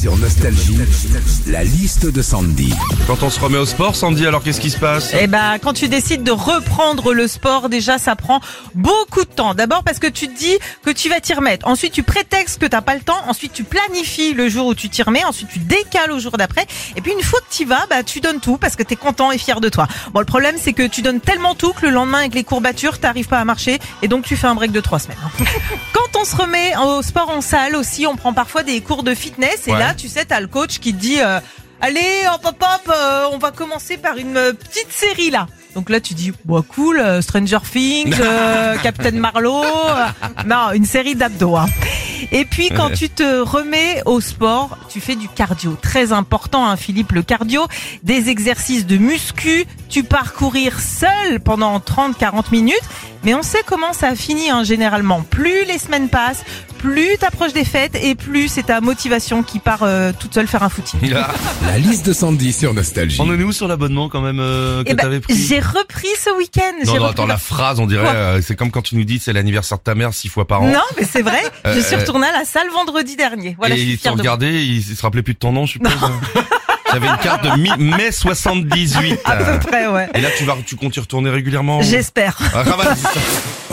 Sur Nostalgie, la liste de Sandy. Quand on se remet au sport, Sandy, alors qu'est-ce qui se passe? Eh ben, quand tu décides de reprendre le sport, déjà, ça prend beaucoup de temps. D'abord parce que tu te dis que tu vas t'y remettre. Ensuite, tu prétextes que t'as pas le temps. Ensuite, tu planifies le jour où tu t'y remets. Ensuite, tu décales au jour d'après. Et puis, une fois que tu vas, bah, tu donnes tout parce que t'es content et fier de toi. Bon, le problème, c'est que tu donnes tellement tout que le lendemain, avec les courbatures, t'arrives pas à marcher. Et donc, tu fais un break de trois semaines. Quand on se remet au sport en salle aussi, on prend parfois des cours de fitness. Et Ouais. là, tu sais, t'as le coach qui te dit, euh, allez, hop, hop, hop, euh, on va commencer par une euh, petite série là. Donc là, tu dis, bah cool, euh, Stranger Things, euh, Captain Marlowe. euh, non, une série d'abdos. hein. Et puis quand tu te remets au sport, tu fais du cardio. Très important, hein, Philippe, le cardio. Des exercices de muscu. Tu pars courir seul pendant 30-40 minutes. Mais on sait comment ça finit hein, généralement. Plus les semaines passent, plus t'approches des fêtes et plus c'est ta motivation qui part euh, toute seule faire un footing. La liste de Sandy sur Nostalgie. On en est où sur l'abonnement quand même euh, que Eh ben, t'avais pris j'ai repris ce week-end. Non, J'ai non, repris attends, la phrase, on dirait, Quoi euh, c'est comme quand tu nous dis c'est l'anniversaire de ta mère six fois par an. Non, mais c'est vrai. je suis retournée à la salle vendredi dernier. Voilà, je et suis ils t'ont fière de moi. regardé, ils se rappelaient plus de ton nom, je suppose. J'avais une carte de mi- mai 78. À peu près, ouais. Et là, tu vas, tu comptes y retourner régulièrement J'espère. Ah, vas-y.